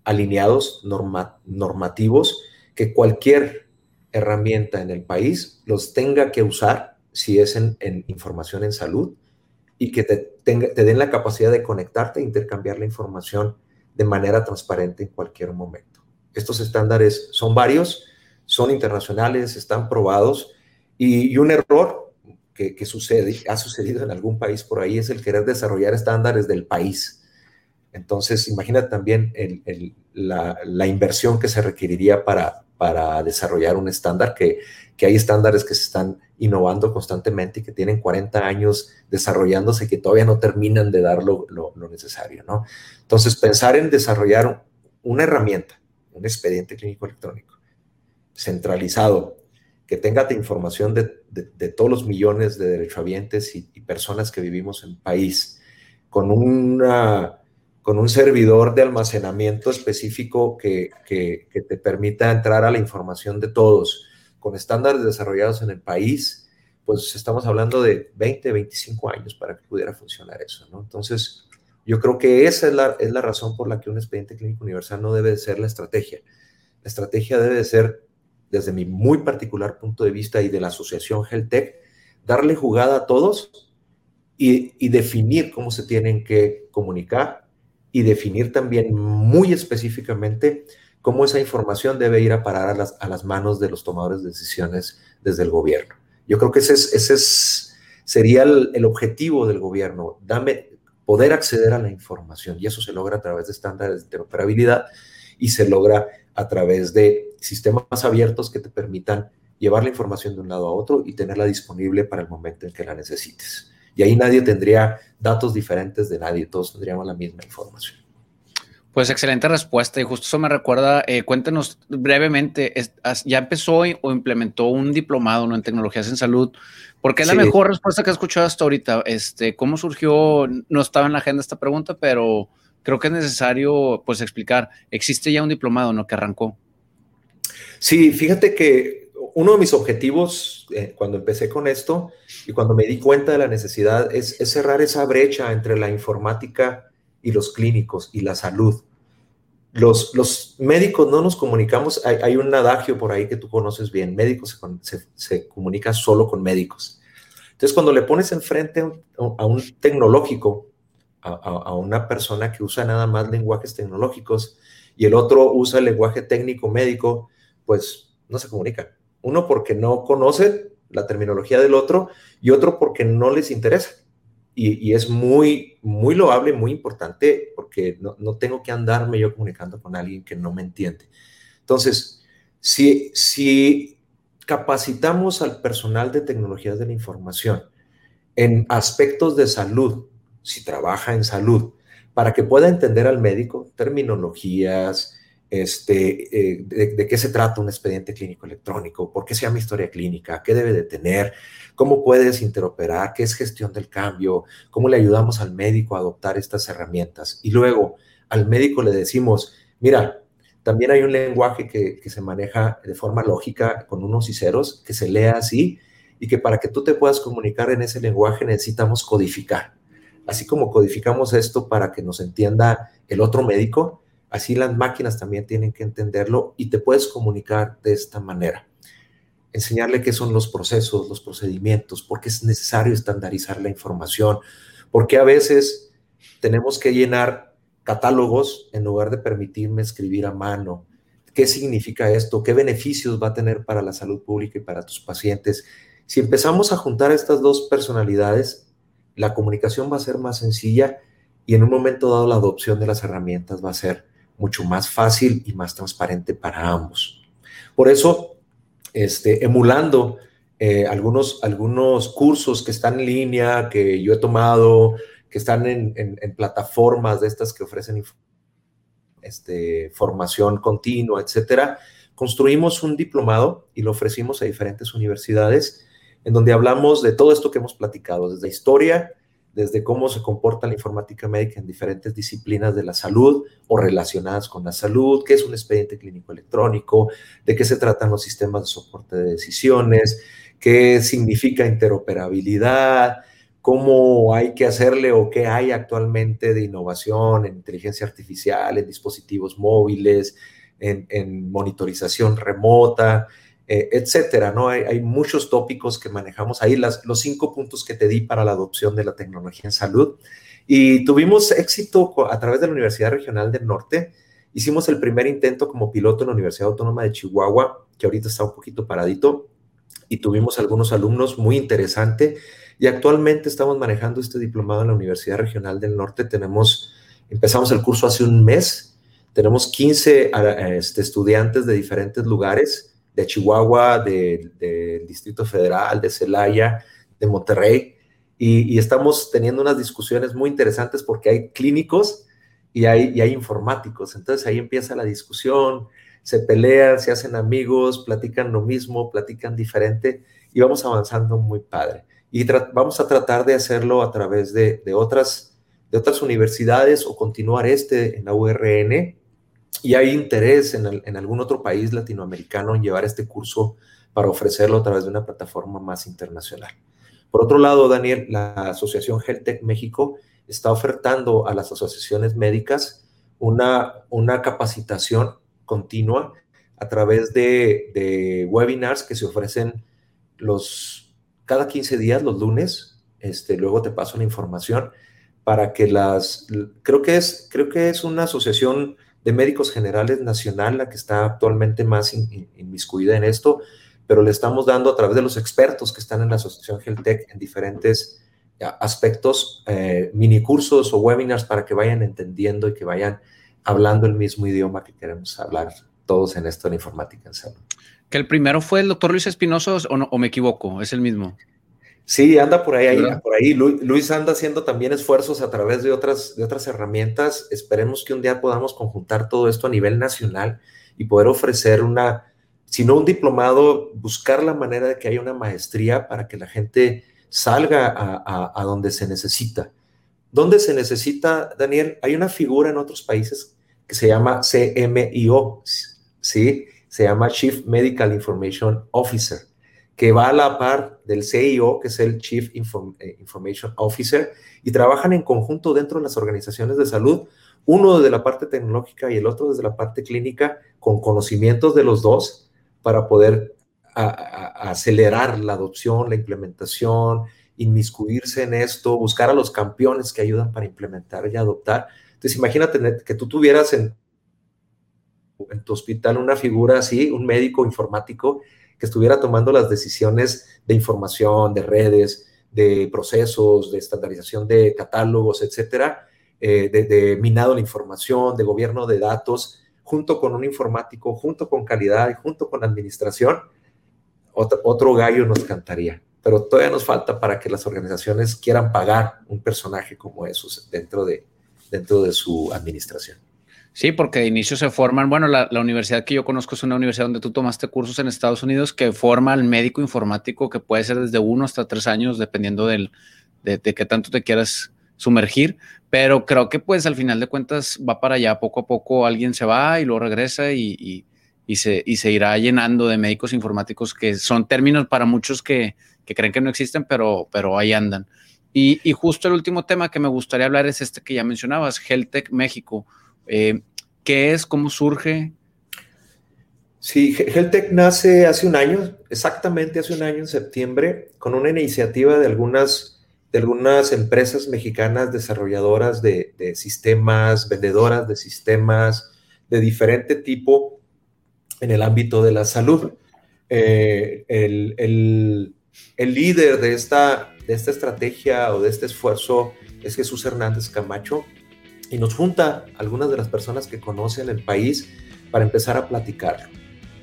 alineados, normativos, que cualquier herramienta en el país los tenga que usar si es en, información en salud y que te, te den la capacidad de conectarte e intercambiar la información de manera transparente en cualquier momento. Estos estándares son varios, son internacionales, están probados y, un error que, sucede, ha sucedido en algún país por ahí, es el querer desarrollar estándares del país. Entonces, imagina también la, inversión que se requeriría para, para desarrollar un estándar, que, hay estándares que se están innovando constantemente y que tienen 40 años desarrollándose que todavía no terminan de dar lo, lo necesario, ¿no? Entonces, pensar en desarrollar una herramienta, un expediente clínico electrónico centralizado que tenga información de, todos los millones de derechohabientes y, y, personas que vivimos en el país, con, una, con un servidor de almacenamiento específico que, que, te permita entrar a la información de todos, con estándares desarrollados en el país, pues estamos hablando de 20, 25 años para que pudiera funcionar eso, ¿no? Entonces, yo creo que esa es la, es la razón por la que un expediente clínico universal no debe de ser la estrategia. La estrategia debe de ser, desde mi muy particular punto de vista y de la asociación HealthTech, darle jugada a todos y, y definir cómo se tienen que comunicar y definir también muy específicamente cómo esa información debe ir a parar a las, a las manos de los tomadores de decisiones desde el gobierno. Yo creo que ese, es, ese es, sería el, objetivo del gobierno, dame, poder acceder a la información y eso se logra a través de estándares de interoperabilidad y se logra a través de sistemas abiertos que te permitan llevar la información de un lado a otro y tenerla disponible para el momento en que la necesites. Y ahí nadie tendría datos diferentes de nadie, todos tendríamos la misma información. Pues excelente respuesta y justo eso me recuerda, eh, cuéntenos brevemente, ¿ya empezó o implementó un diplomado ¿no? en tecnologías en salud? Porque es la mejor respuesta que he escuchado hasta ahorita. Este, ¿Cómo surgió? No estaba en la agenda esta pregunta, pero creo que es necesario pues explicar. Existe ya un diplomado, ¿no? Que arrancó. Sí, fíjate que uno de mis objetivos eh, cuando empecé con esto y cuando me di cuenta de la necesidad es, cerrar esa brecha entre la informática y los clínicos y la salud. Los, los médicos no nos comunicamos, hay, un adagio por ahí que tú conoces bien, médicos se, se, comunica solo con médicos. Entonces, cuando le pones enfrente a un, tecnológico, a, a una persona que usa nada más lenguajes tecnológicos y el otro usa el lenguaje técnico médico, pues no se comunican uno porque no conocen la terminología del otro y otro porque no les interesa. Y, es muy, muy loable, muy importante porque no, no, tengo que andarme yo comunicando con alguien que no me entiende. Entonces, si, si capacitamos al personal de tecnologías de la información en aspectos de salud, si trabaja en salud, para que pueda entender al médico terminologías, este, eh, de, qué se trata un expediente clínico electrónico, por qué se llama historia clínica, qué debe de tener, cómo puedes interoperar, qué es gestión del cambio, cómo le ayudamos al médico a adoptar estas herramientas. Y luego al médico le decimos, mira, también hay un lenguaje que, que se maneja de forma lógica con unos y ceros, que se lea así, y que para que tú te puedas comunicar en ese lenguaje necesitamos codificar. Así como codificamos esto para que nos entienda el otro médico, Así las máquinas también tienen que entenderlo y te puedes comunicar de esta manera. Enseñarle qué son los procesos, los procedimientos, por qué es necesario estandarizar la información, por qué a veces tenemos que llenar catálogos en lugar de permitirme escribir a mano. ¿Qué significa esto? ¿Qué beneficios va a tener para la salud pública y para tus pacientes? Si empezamos a juntar estas dos personalidades, la comunicación va a ser más sencilla y en un momento dado la adopción de las herramientas va a ser mucho más fácil y más transparente para ambos. Por eso, este, emulando eh, algunos, algunos cursos que están en línea, que yo he tomado, que están en, en, plataformas de estas que ofrecen este, formación continua, etcétera, construimos un diplomado y lo ofrecimos a diferentes universidades en donde hablamos de todo esto que hemos platicado, desde historia, desde cómo se comporta la informática médica en diferentes disciplinas de la salud o relacionadas con la salud, qué es un expediente clínico electrónico, de qué se tratan los sistemas de soporte de decisiones, qué significa interoperabilidad, cómo hay que hacerle o qué hay actualmente de innovación en inteligencia artificial, en dispositivos móviles, en, en monitorización remota, eh, etcétera, ¿no? Hay, muchos tópicos que manejamos ahí, las, los cinco puntos que te di para la adopción de la tecnología en salud. Y tuvimos éxito a través de la Universidad Regional del Norte. Hicimos el primer intento como piloto en la Universidad Autónoma de Chihuahua, que ahorita está un poquito paradito, y tuvimos algunos alumnos muy interesante. Y actualmente estamos manejando este diplomado en la Universidad Regional del Norte. Tenemos, empezamos el curso hace un mes. Tenemos 15 este, estudiantes de diferentes lugares de Chihuahua, del Distrito Federal, de Celaya, de Monterrey, y, estamos teniendo unas discusiones muy interesantes porque hay clínicos y hay, y hay informáticos. Entonces ahí empieza la discusión, se pelean, se hacen amigos, platican lo mismo, platican diferente y vamos avanzando muy padre. Y vamos a tratar de hacerlo a través de, otras de otras universidades o continuar este en la URN. Y hay interés en, algún otro país latinoamericano en llevar este curso para ofrecerlo a través de una plataforma más internacional. Por otro lado, Daniel, la Asociación HealthTech México está ofertando a las asociaciones médicas una, una capacitación continua a través de, webinars que se ofrecen los, cada 15 días, los lunes. Este, luego te paso la información para que las, creo que es, creo que es una asociación de médicos generales nacional la que está actualmente más inmiscuida en esto, pero le estamos dando a través de los expertos que están en la Asociación Geltec en diferentes aspectos, eh, mini cursos o webinars para que vayan entendiendo y que vayan hablando el mismo idioma que queremos hablar todos en esto en informática en salud. ¿Que el primero fue el doctor Luis Espinoso o, me equivoco? ¿Es el mismo? Sí, anda por ahí, por ahí. Luis anda haciendo también esfuerzos a través de otras, de otras herramientas. Esperemos que un día podamos conjuntar todo esto a nivel nacional y poder ofrecer una, si no un diplomado, buscar la manera de que haya una maestría para que la gente salga a, donde se necesita. ¿Dónde se necesita, Daniel? Hay una figura en otros países que se llama CMIO, ¿sí? Se llama Chief Medical Information Officer, que va a la par del CIO, que es el Chief eh, Information Officer, y trabajan en conjunto dentro de las organizaciones de salud, uno desde la parte tecnológica y el otro desde la parte clínica, con conocimientos de los dos para poder acelerar la adopción, la implementación, inmiscuirse en esto, buscar a los campeones que ayudan para implementar y adoptar. Entonces, imagínate que tú tuvieras en, en tu hospital una figura así, un médico informático que estuviera tomando las decisiones de información, de redes, de procesos, de estandarización de catálogos, etcétera, eh, de, de, minado la información, de gobierno de datos, junto con un informático, junto con calidad y junto con administración, otro, gallo nos cantaría. Pero todavía nos falta para que las organizaciones quieran pagar un personaje como esos dentro de, dentro de su administración. Sí, porque de inicio se forman, bueno, la, universidad que yo conozco es una universidad donde tú tomaste cursos en Estados Unidos que forma al médico informático que puede ser desde uno hasta tres años, dependiendo del, de, qué tanto te quieras sumergir, pero creo que pues al final de cuentas va para allá, poco a poco alguien se va y luego regresa y y se, y se irá llenando de médicos informáticos que son términos para muchos que, que creen que no existen, pero, pero ahí andan. Y, justo el último tema que me gustaría hablar es este que ya mencionabas, HealthTech México. Eh, ¿Qué es? ¿Cómo surge? Sí, HealthTech nace hace un año, exactamente hace un año en septiembre, con una iniciativa de algunas, de algunas empresas mexicanas desarrolladoras de, sistemas, vendedoras de sistemas de diferente tipo, en el ámbito de la salud. Eh, el, líder de esta, de esta estrategia o de este esfuerzo es Jesús Hernández Camacho y nos junta algunas de las personas que conocen el país para empezar a platicar.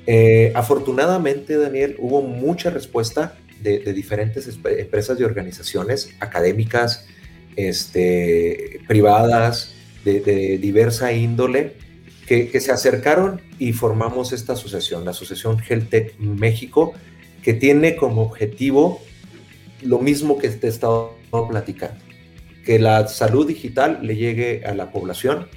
Eh, afortunadamente, Daniel, hubo mucha respuesta de, diferentes empresas y organizaciones académicas, este, privadas, de, diversa índole, que, se acercaron y formamos esta asociación, la Asociación HealthTech México, que tiene como objetivo lo mismo que te he estado platicando, que la salud digital le llegue a la población,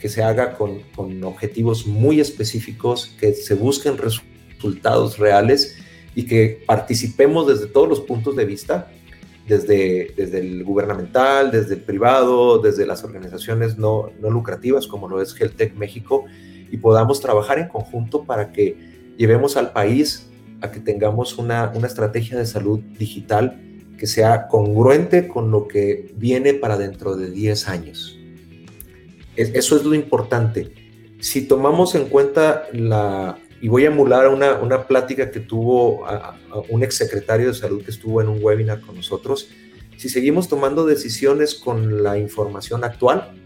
que se haga con, con objetivos muy específicos, que se busquen resultados reales y que participemos desde todos los puntos de vista desde, desde el gubernamental, desde el privado, desde las organizaciones no, no lucrativas como lo es HealthTech México y podamos trabajar en conjunto para que llevemos al país a que tengamos una, una estrategia de salud digital que sea congruente con lo que viene para dentro de 10 años. Eso es lo importante. Si tomamos en cuenta la, y voy a emular una, una plática que tuvo a, un exsecretario de salud que estuvo en un webinar con nosotros. Si seguimos tomando decisiones con la información actual,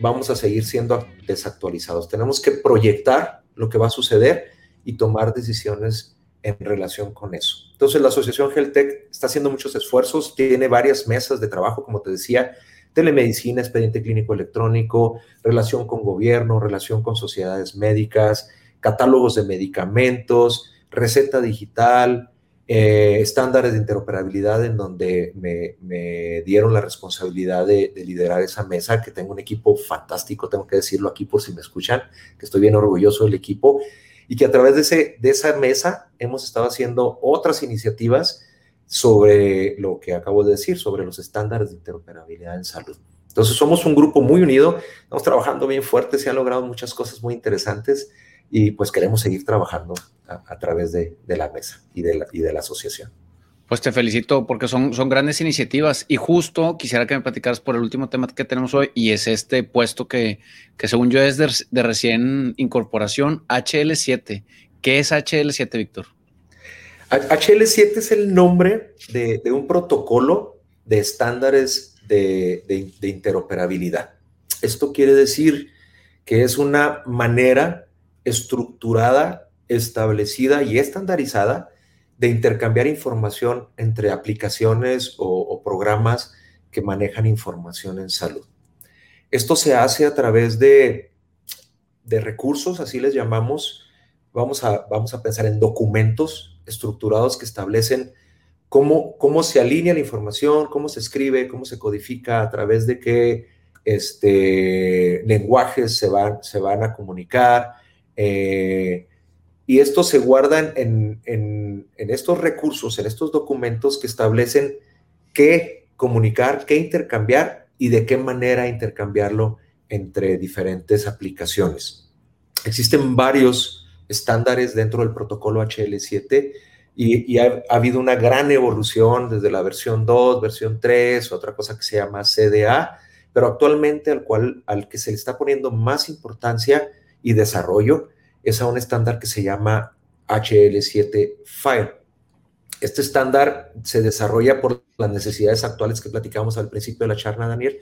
vamos a seguir siendo desactualizados. Tenemos que proyectar lo que va a suceder y tomar decisiones en relación con eso. Entonces, la Asociación HealthTech está haciendo muchos esfuerzos, tiene varias mesas de trabajo, como te decía, telemedicina, expediente clínico electrónico, relación con gobierno, relación con sociedades médicas, catálogos de medicamentos, receta digital, eh, estándares de interoperabilidad en donde me, dieron la responsabilidad de, liderar esa mesa, que tengo un equipo fantástico, tengo que decirlo aquí por si me escuchan, que estoy bien orgulloso del equipo y que a través de, ese, de esa mesa hemos estado haciendo otras iniciativas sobre lo que acabo de decir, sobre los estándares de interoperabilidad en salud. Entonces somos un grupo muy unido, estamos trabajando bien fuerte, se han logrado muchas cosas muy interesantes y pues queremos seguir trabajando a, través de, la mesa y de la, y de la asociación. Pues te felicito porque son, son grandes iniciativas y justo quisiera que me platicaras por el último tema que tenemos hoy y es este puesto que, que según yo es de, recién incorporación, HL7. ¿Qué es HL7, Víctor? HL7 es el nombre de, de un protocolo de estándares de, de, interoperabilidad. Esto quiere decir que es una manera estructurada, establecida y estandarizada de intercambiar información entre aplicaciones o, programas que manejan información en salud. Esto se hace a través de, de recursos, así les llamamos. Vamos a, vamos a pensar en documentos estructurados que establecen cómo, cómo se alinea la información, cómo se escribe, cómo se codifica, a través de qué este, lenguajes se van, se van a comunicar, eh, y esto se guarda en, estos recursos, en estos documentos que establecen qué comunicar, qué intercambiar y de qué manera intercambiarlo entre diferentes aplicaciones. Existen varios estándares dentro del protocolo HL7 y, ha, habido una gran evolución desde la versión 2, versión 3, otra cosa que se llama CDA, pero actualmente al cual al que se le está poniendo más importancia y desarrollo es a un estándar que se llama HL7 Fire. Este estándar se desarrolla por las necesidades actuales que platicamos al principio de la charla, Daniel,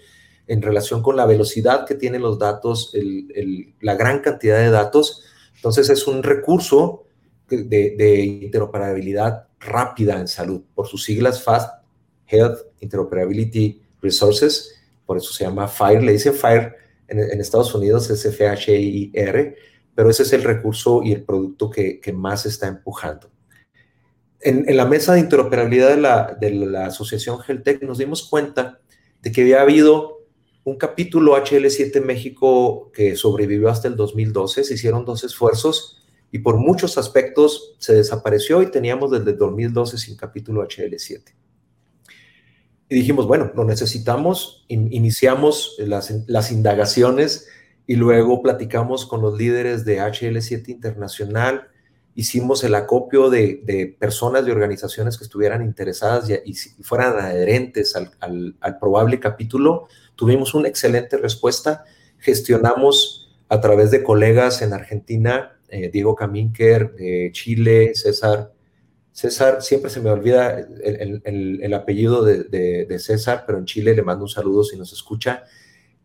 en relación con la velocidad que tienen los datos, la gran cantidad de datos. Entonces es un recurso de, interoperabilidad rápida en salud, por sus siglas FAST, Health Interoperability Resources, por eso se llama FIRE, le dicen FIRE en, Estados Unidos es FHIR, pero ese es el recurso y el producto que, más está empujando. En, la mesa de interoperabilidad de la, de la Asociación Geltec nos dimos cuenta de que había habido un capítulo HL7 México que sobrevivió hasta el 2012, se hicieron dos esfuerzos y por muchos aspectos se desapareció y teníamos desde el 2012 sin capítulo HL7. Y dijimos, bueno, lo necesitamos, iniciamos las, indagaciones y luego platicamos con los líderes de HL7 Internacional, hicimos el acopio de, personas y organizaciones que estuvieran interesadas y, fueran adherentes al, probable capítulo. Tuvimos una excelente respuesta, gestionamos a través de colegas en Argentina, eh, Diego Caminker, de Chile, César. César, siempre se me olvida el, apellido de, César, pero en Chile le mando un saludo si nos escucha,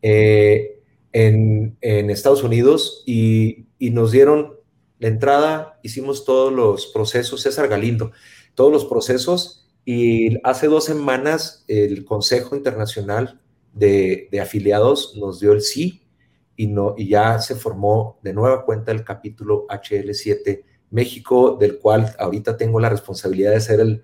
eh, en, Estados Unidos y, nos dieron la entrada, hicimos todos los procesos, César Galindo, todos los procesos y hace dos semanas el Consejo Internacional de, Afiliados nos dio el sí y, no, y ya se formó de nueva cuenta el capítulo HL7 México, del cual ahorita tengo la responsabilidad de ser el,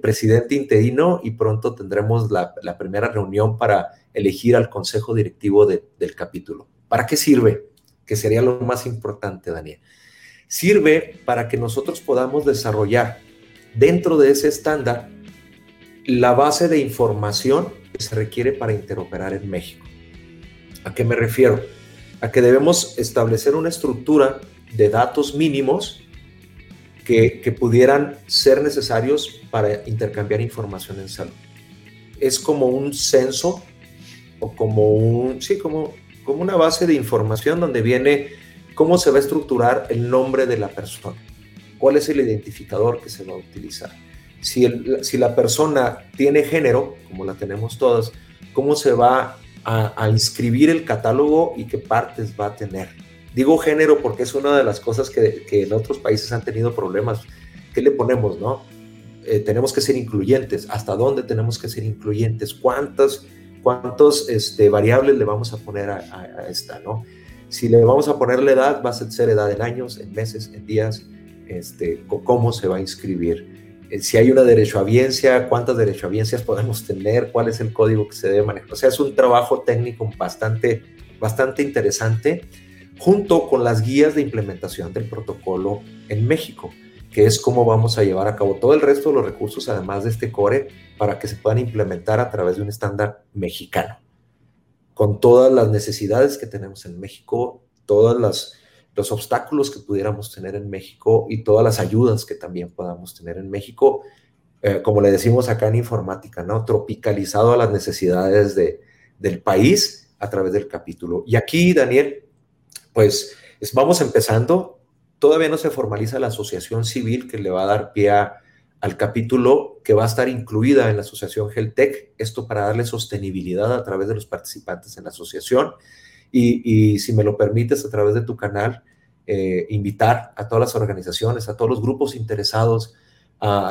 presidente interino y pronto tendremos la, primera reunión para elegir al consejo directivo del capítulo. ¿Para qué sirve? Que sería lo más importante, Daniel. Sirve para que nosotros podamos desarrollar dentro de ese estándar la base de información que se requiere para interoperar en México. ¿A qué me refiero? A que debemos establecer una estructura de datos mínimos que, pudieran ser necesarios para intercambiar información en salud. Es como un censo o como un, sí, como, como una base de información donde viene cómo se va a estructurar el nombre de la persona, cuál es el identificador que se va a utilizar. Si, el, si la persona tiene género, como la tenemos todas, cómo se va a, a inscribir el catálogo y qué partes va a tener Digo género porque es una de las cosas que, en otros países han tenido problemas. ¿Qué le ponemos, no? Eh, tenemos que ser incluyentes. ¿Hasta dónde tenemos que ser incluyentes? ¿Cuántas, cuántos este, variables le vamos a poner a, esta, no? Si le vamos a poner la edad, va a ser edad en años, en meses, en días, este, cómo se va a inscribir. eh, si hay una derechohabiencia, cuántas derechohabiencias podemos tener, cuál es el código que se debe manejar. O sea, es un trabajo técnico bastante, bastante interesante, junto con las guías de implementación del protocolo en México, que es cómo vamos a llevar a cabo todo el resto de los recursos, además de este core, para que se puedan implementar a través de un estándar mexicano, con todas las necesidades que tenemos en México, todas las los obstáculos que pudiéramos tener en México y todas las ayudas que también podamos tener en México, eh, como le decimos acá en informática, ¿no? Tropicalizado a las necesidades de, del país a través del capítulo. Y aquí, Daniel, pues vamos empezando. Todavía no se formaliza la asociación civil que le va a dar pie al capítulo que va a estar incluida en la asociación Geltec, esto para darle sostenibilidad a través de los participantes en la asociación. Y, y, si me lo permites, a través de tu canal, eh, invitar a todas las organizaciones, a todos los grupos interesados,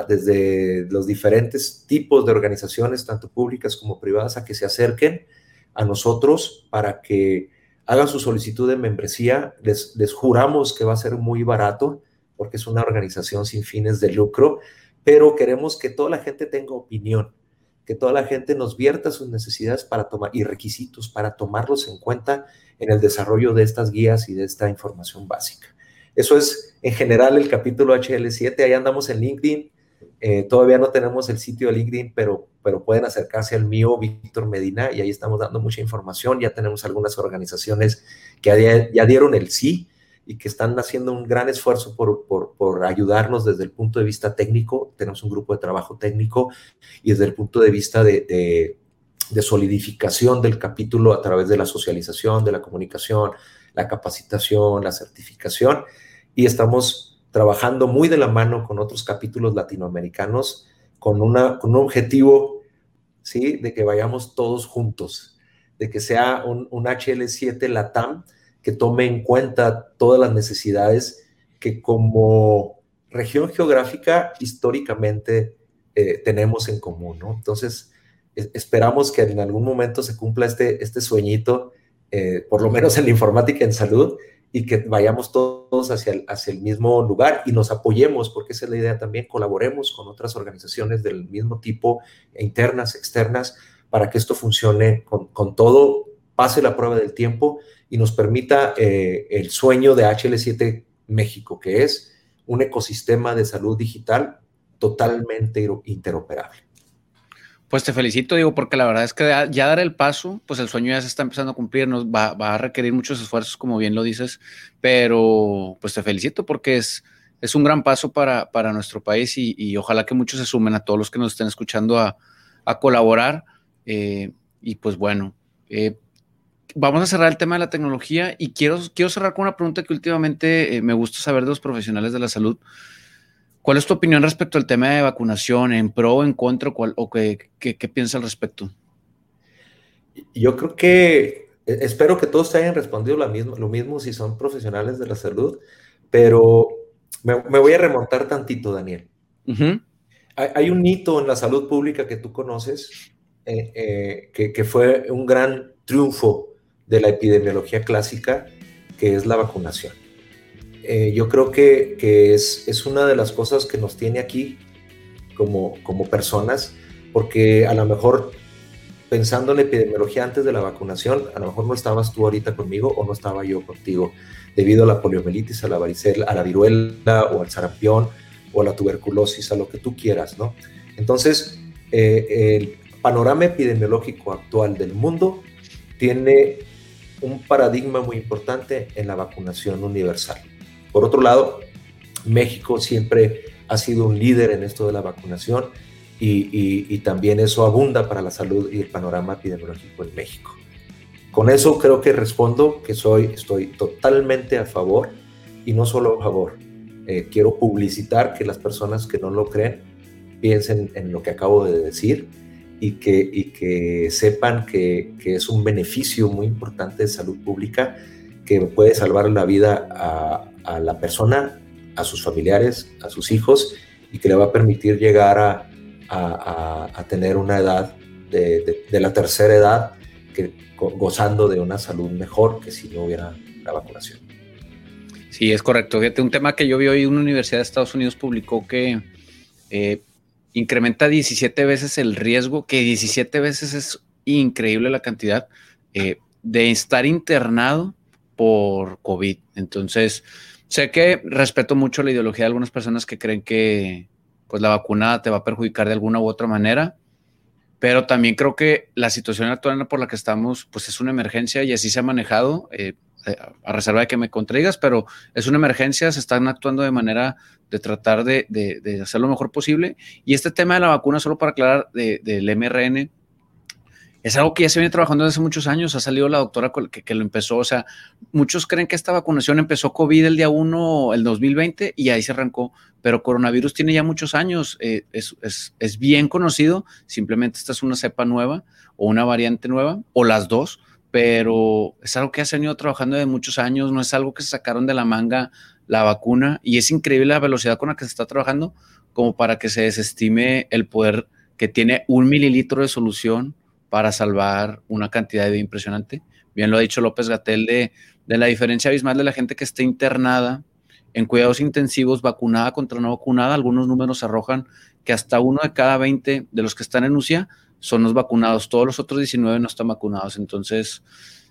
desde los diferentes tipos de organizaciones, tanto públicas como privadas, a que se acerquen a nosotros para que hagan su solicitud de membresía. Les, les juramos que va a ser muy barato porque es una organización sin fines de lucro, pero queremos que toda la gente tenga opinión, que toda la gente nos vierta sus necesidades para tomar y requisitos para tomarlos en cuenta en el desarrollo de estas guías y de esta información básica. Eso es en general el capítulo HL7. Ahí andamos en LinkedIn. Eh, todavía no tenemos el sitio de LinkedIn, pero, pero pueden acercarse al mío, Víctor Medina, y ahí estamos dando mucha información. Ya tenemos algunas organizaciones que ya, dieron el sí y que están haciendo un gran esfuerzo por, por, ayudarnos desde el punto de vista técnico. Tenemos un grupo de trabajo técnico y desde el punto de vista de de solidificación del capítulo a través de la socialización, de la comunicación, la capacitación, la certificación. Y estamos trabajando muy de la mano con otros capítulos latinoamericanos con, una, con un objetivo, ¿sí? De que vayamos todos juntos, de que sea un, HL7 LATAM que tome en cuenta todas las necesidades que como región geográfica históricamente eh, tenemos en común, ¿no? Entonces, esperamos que en algún momento se cumpla este, este sueñito, eh, por lo menos en la informática en salud, y que vayamos todos hacia el, hacia el mismo lugar y nos apoyemos, porque esa es la idea también, colaboremos con otras organizaciones del mismo tipo, internas, externas, para que esto funcione con, con todo, pase la prueba del tiempo y nos permita eh, el sueño de HL7 México, que es un ecosistema de salud digital totalmente interoperable. Pues te felicito, digo, porque la verdad es que ya dar el paso, pues el sueño ya se está empezando a cumplir, nos va, a requerir muchos esfuerzos, como bien lo dices, pero pues te felicito porque es, es un gran paso para, para nuestro país y, ojalá que muchos se sumen a todos los que nos estén escuchando a, colaborar. Eh, y pues bueno, eh, vamos a cerrar el tema de la tecnología y quiero, quiero cerrar con una pregunta que últimamente eh, me gusta saber de los profesionales de la salud. ¿Cuál es tu opinión respecto al tema de vacunación? ¿En pro o en contra? ¿O qué, qué, piensa al respecto? Yo creo que e, espero que todos te hayan respondido lo mismo, lo mismo si son profesionales de la salud, pero me, voy a remontar tantito, Daniel. hay, un hito en la salud pública que tú conoces, eh, eh, que, que fue un gran triunfo de la epidemiología clásica, que es la vacunación. Eh, yo creo que, es, una de las cosas que nos tiene aquí como, personas, porque a lo mejor pensando en la epidemiología antes de la vacunación, a lo mejor no estabas tú ahorita conmigo o no estaba yo contigo, debido a la poliomielitis, a la varicela, a la viruela o al sarampión o a la tuberculosis, a lo que tú quieras, ¿no? Entonces, eh, el panorama epidemiológico actual del mundo tiene un paradigma muy importante en la vacunación universal. Por otro lado, México siempre ha sido un líder en esto de la vacunación y, también eso abunda para la salud y el panorama epidemiológico en México. Con eso creo que respondo que soy, estoy totalmente a favor y no solo a favor. Eh, quiero publicitar que las personas que no lo creen piensen en lo que acabo de decir y que, y que sepan que, que es un beneficio muy importante de salud pública que puede salvar la vida a, a la persona, a sus familiares, a sus hijos y que le va a permitir llegar a, a, tener una edad de, de, la tercera edad gozando de una salud mejor que si no hubiera la vacunación. Sí, es correcto. Fíjate, un tema que yo vi hoy, una universidad de Estados Unidos publicó que eh, incrementa 17 veces el riesgo, que 17 veces es increíble la cantidad eh, de estar internado por COVID. Entonces, sé que respeto mucho la ideología de algunas personas que creen que pues la vacuna te va a perjudicar de alguna u otra manera, pero también creo que la situación actual por la que estamos pues es una emergencia y así se ha manejado. Eh, a reserva de que me contraigas, pero es una emergencia, se están actuando de manera de tratar de, de, hacer lo mejor posible. Y este tema de la vacuna, solo para aclarar, del mRN, es algo que ya se viene trabajando desde hace muchos años. Ha salido la doctora que, que, lo empezó. O sea, muchos creen que esta vacunación empezó COVID el día 1, el 2020, y ahí se arrancó. Pero coronavirus tiene ya muchos años. Eh, es, es, es, bien conocido. Simplemente esta es una cepa nueva o una variante nueva, o las dos. Pero es algo que ha venido trabajando de muchos años. No es algo que se sacaron de la manga la vacuna. Y es increíble la velocidad con la que se está trabajando, como para que se desestime el poder que tiene un mililitro de solución para salvar una cantidad de vida impresionante. Bien lo ha dicho López Gatel de, de la diferencia abismal de la gente que está internada en cuidados intensivos, vacunada contra no vacunada. Algunos números arrojan que hasta uno de cada 20 de los que están en UCIA son los vacunados. Todos los otros 19 no están vacunados. Entonces,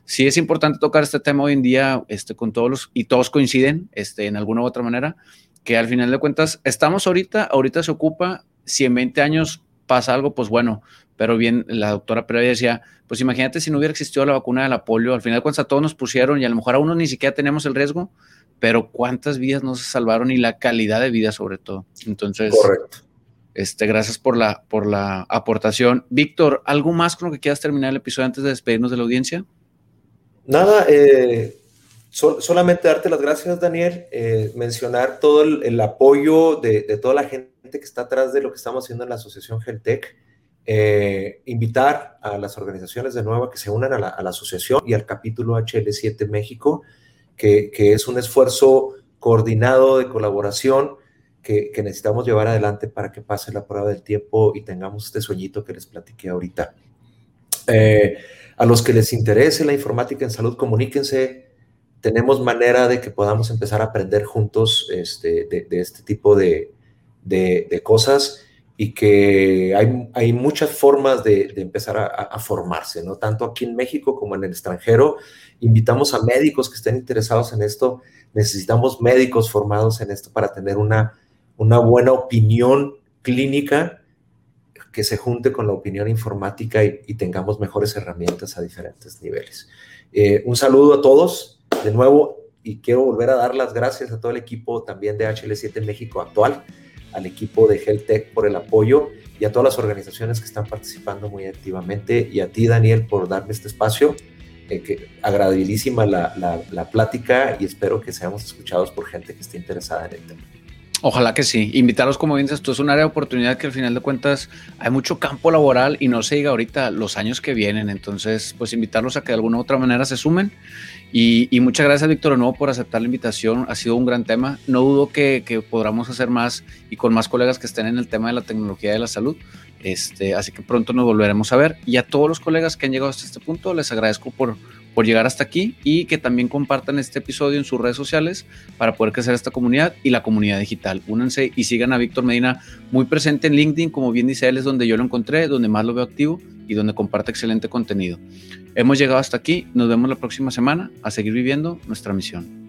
sí es importante tocar este tema hoy en día este, con todos los, y todos coinciden este, en alguna u otra manera, que al final de cuentas estamos ahorita, ahorita se ocupa, si en 20 años pasa algo, pues bueno, pero bien, la doctora Pérez decía, pues imagínate si no hubiera existido la vacuna de la polio, al final cuando a todos nos pusieron y a lo mejor a uno ni siquiera teníamos el riesgo, pero cuántas vidas no se salvaron y la calidad de vida sobre todo. Entonces, Correcto. Este, gracias por la, por la aportación. Víctor, ¿algo más con lo que quieras terminar el episodio antes de despedirnos de la audiencia? Nada, eh, solamente darte las gracias, Daniel, eh, mencionar todo el, apoyo de, de, toda la gente que está atrás de lo que estamos haciendo en la Asociación Geltec. Eh, invitar a las organizaciones de nuevo a que se unan a la, asociación y al capítulo HL7 México, que, es un esfuerzo coordinado de colaboración que, necesitamos llevar adelante para que pase la prueba del tiempo y tengamos este sueñito que les platiqué ahorita. Eh, a los que les interese la informática en salud, comuníquense. Tenemos manera de que podamos empezar a aprender juntos este, de, este tipo de, de cosas y que hay, hay muchas formas de, empezar a, formarse, ¿no? Tanto aquí en México como en el extranjero. Invitamos a médicos que estén interesados en esto. Necesitamos médicos formados en esto para tener una, una buena opinión clínica que se junte con la opinión informática y, tengamos mejores herramientas a diferentes niveles. Eh, un saludo a todos de nuevo y quiero volver a dar las gracias a todo el equipo también de HL7 México actual al equipo de HealthTech por el apoyo y a todas las organizaciones que están participando muy activamente y a ti, Daniel, por darme este espacio. Eh, que agradabilísima la, la, la, plática y espero que seamos escuchados por gente que esté interesada en el tema. Ojalá que sí. Invitarlos, como bien dices, esto es un área de oportunidad que al final de cuentas hay mucho campo laboral y no se diga ahorita los años que vienen. Entonces, pues invitarlos a que de alguna u otra manera se sumen. Y, muchas gracias, Víctor, nuevo por aceptar la invitación. Ha sido un gran tema. No dudo que, que podamos hacer más y con más colegas que estén en el tema de la tecnología de la salud. Este, así que pronto nos volveremos a ver. Y a todos los colegas que han llegado hasta este punto, les agradezco por, por llegar hasta aquí y que también compartan este episodio en sus redes sociales para poder crecer esta comunidad y la comunidad digital. Únanse y sigan a Víctor Medina muy presente en LinkedIn, como bien dice él, es donde yo lo encontré, donde más lo veo activo y donde comparte excelente contenido. Hemos llegado hasta aquí, nos vemos la próxima semana a seguir viviendo nuestra misión.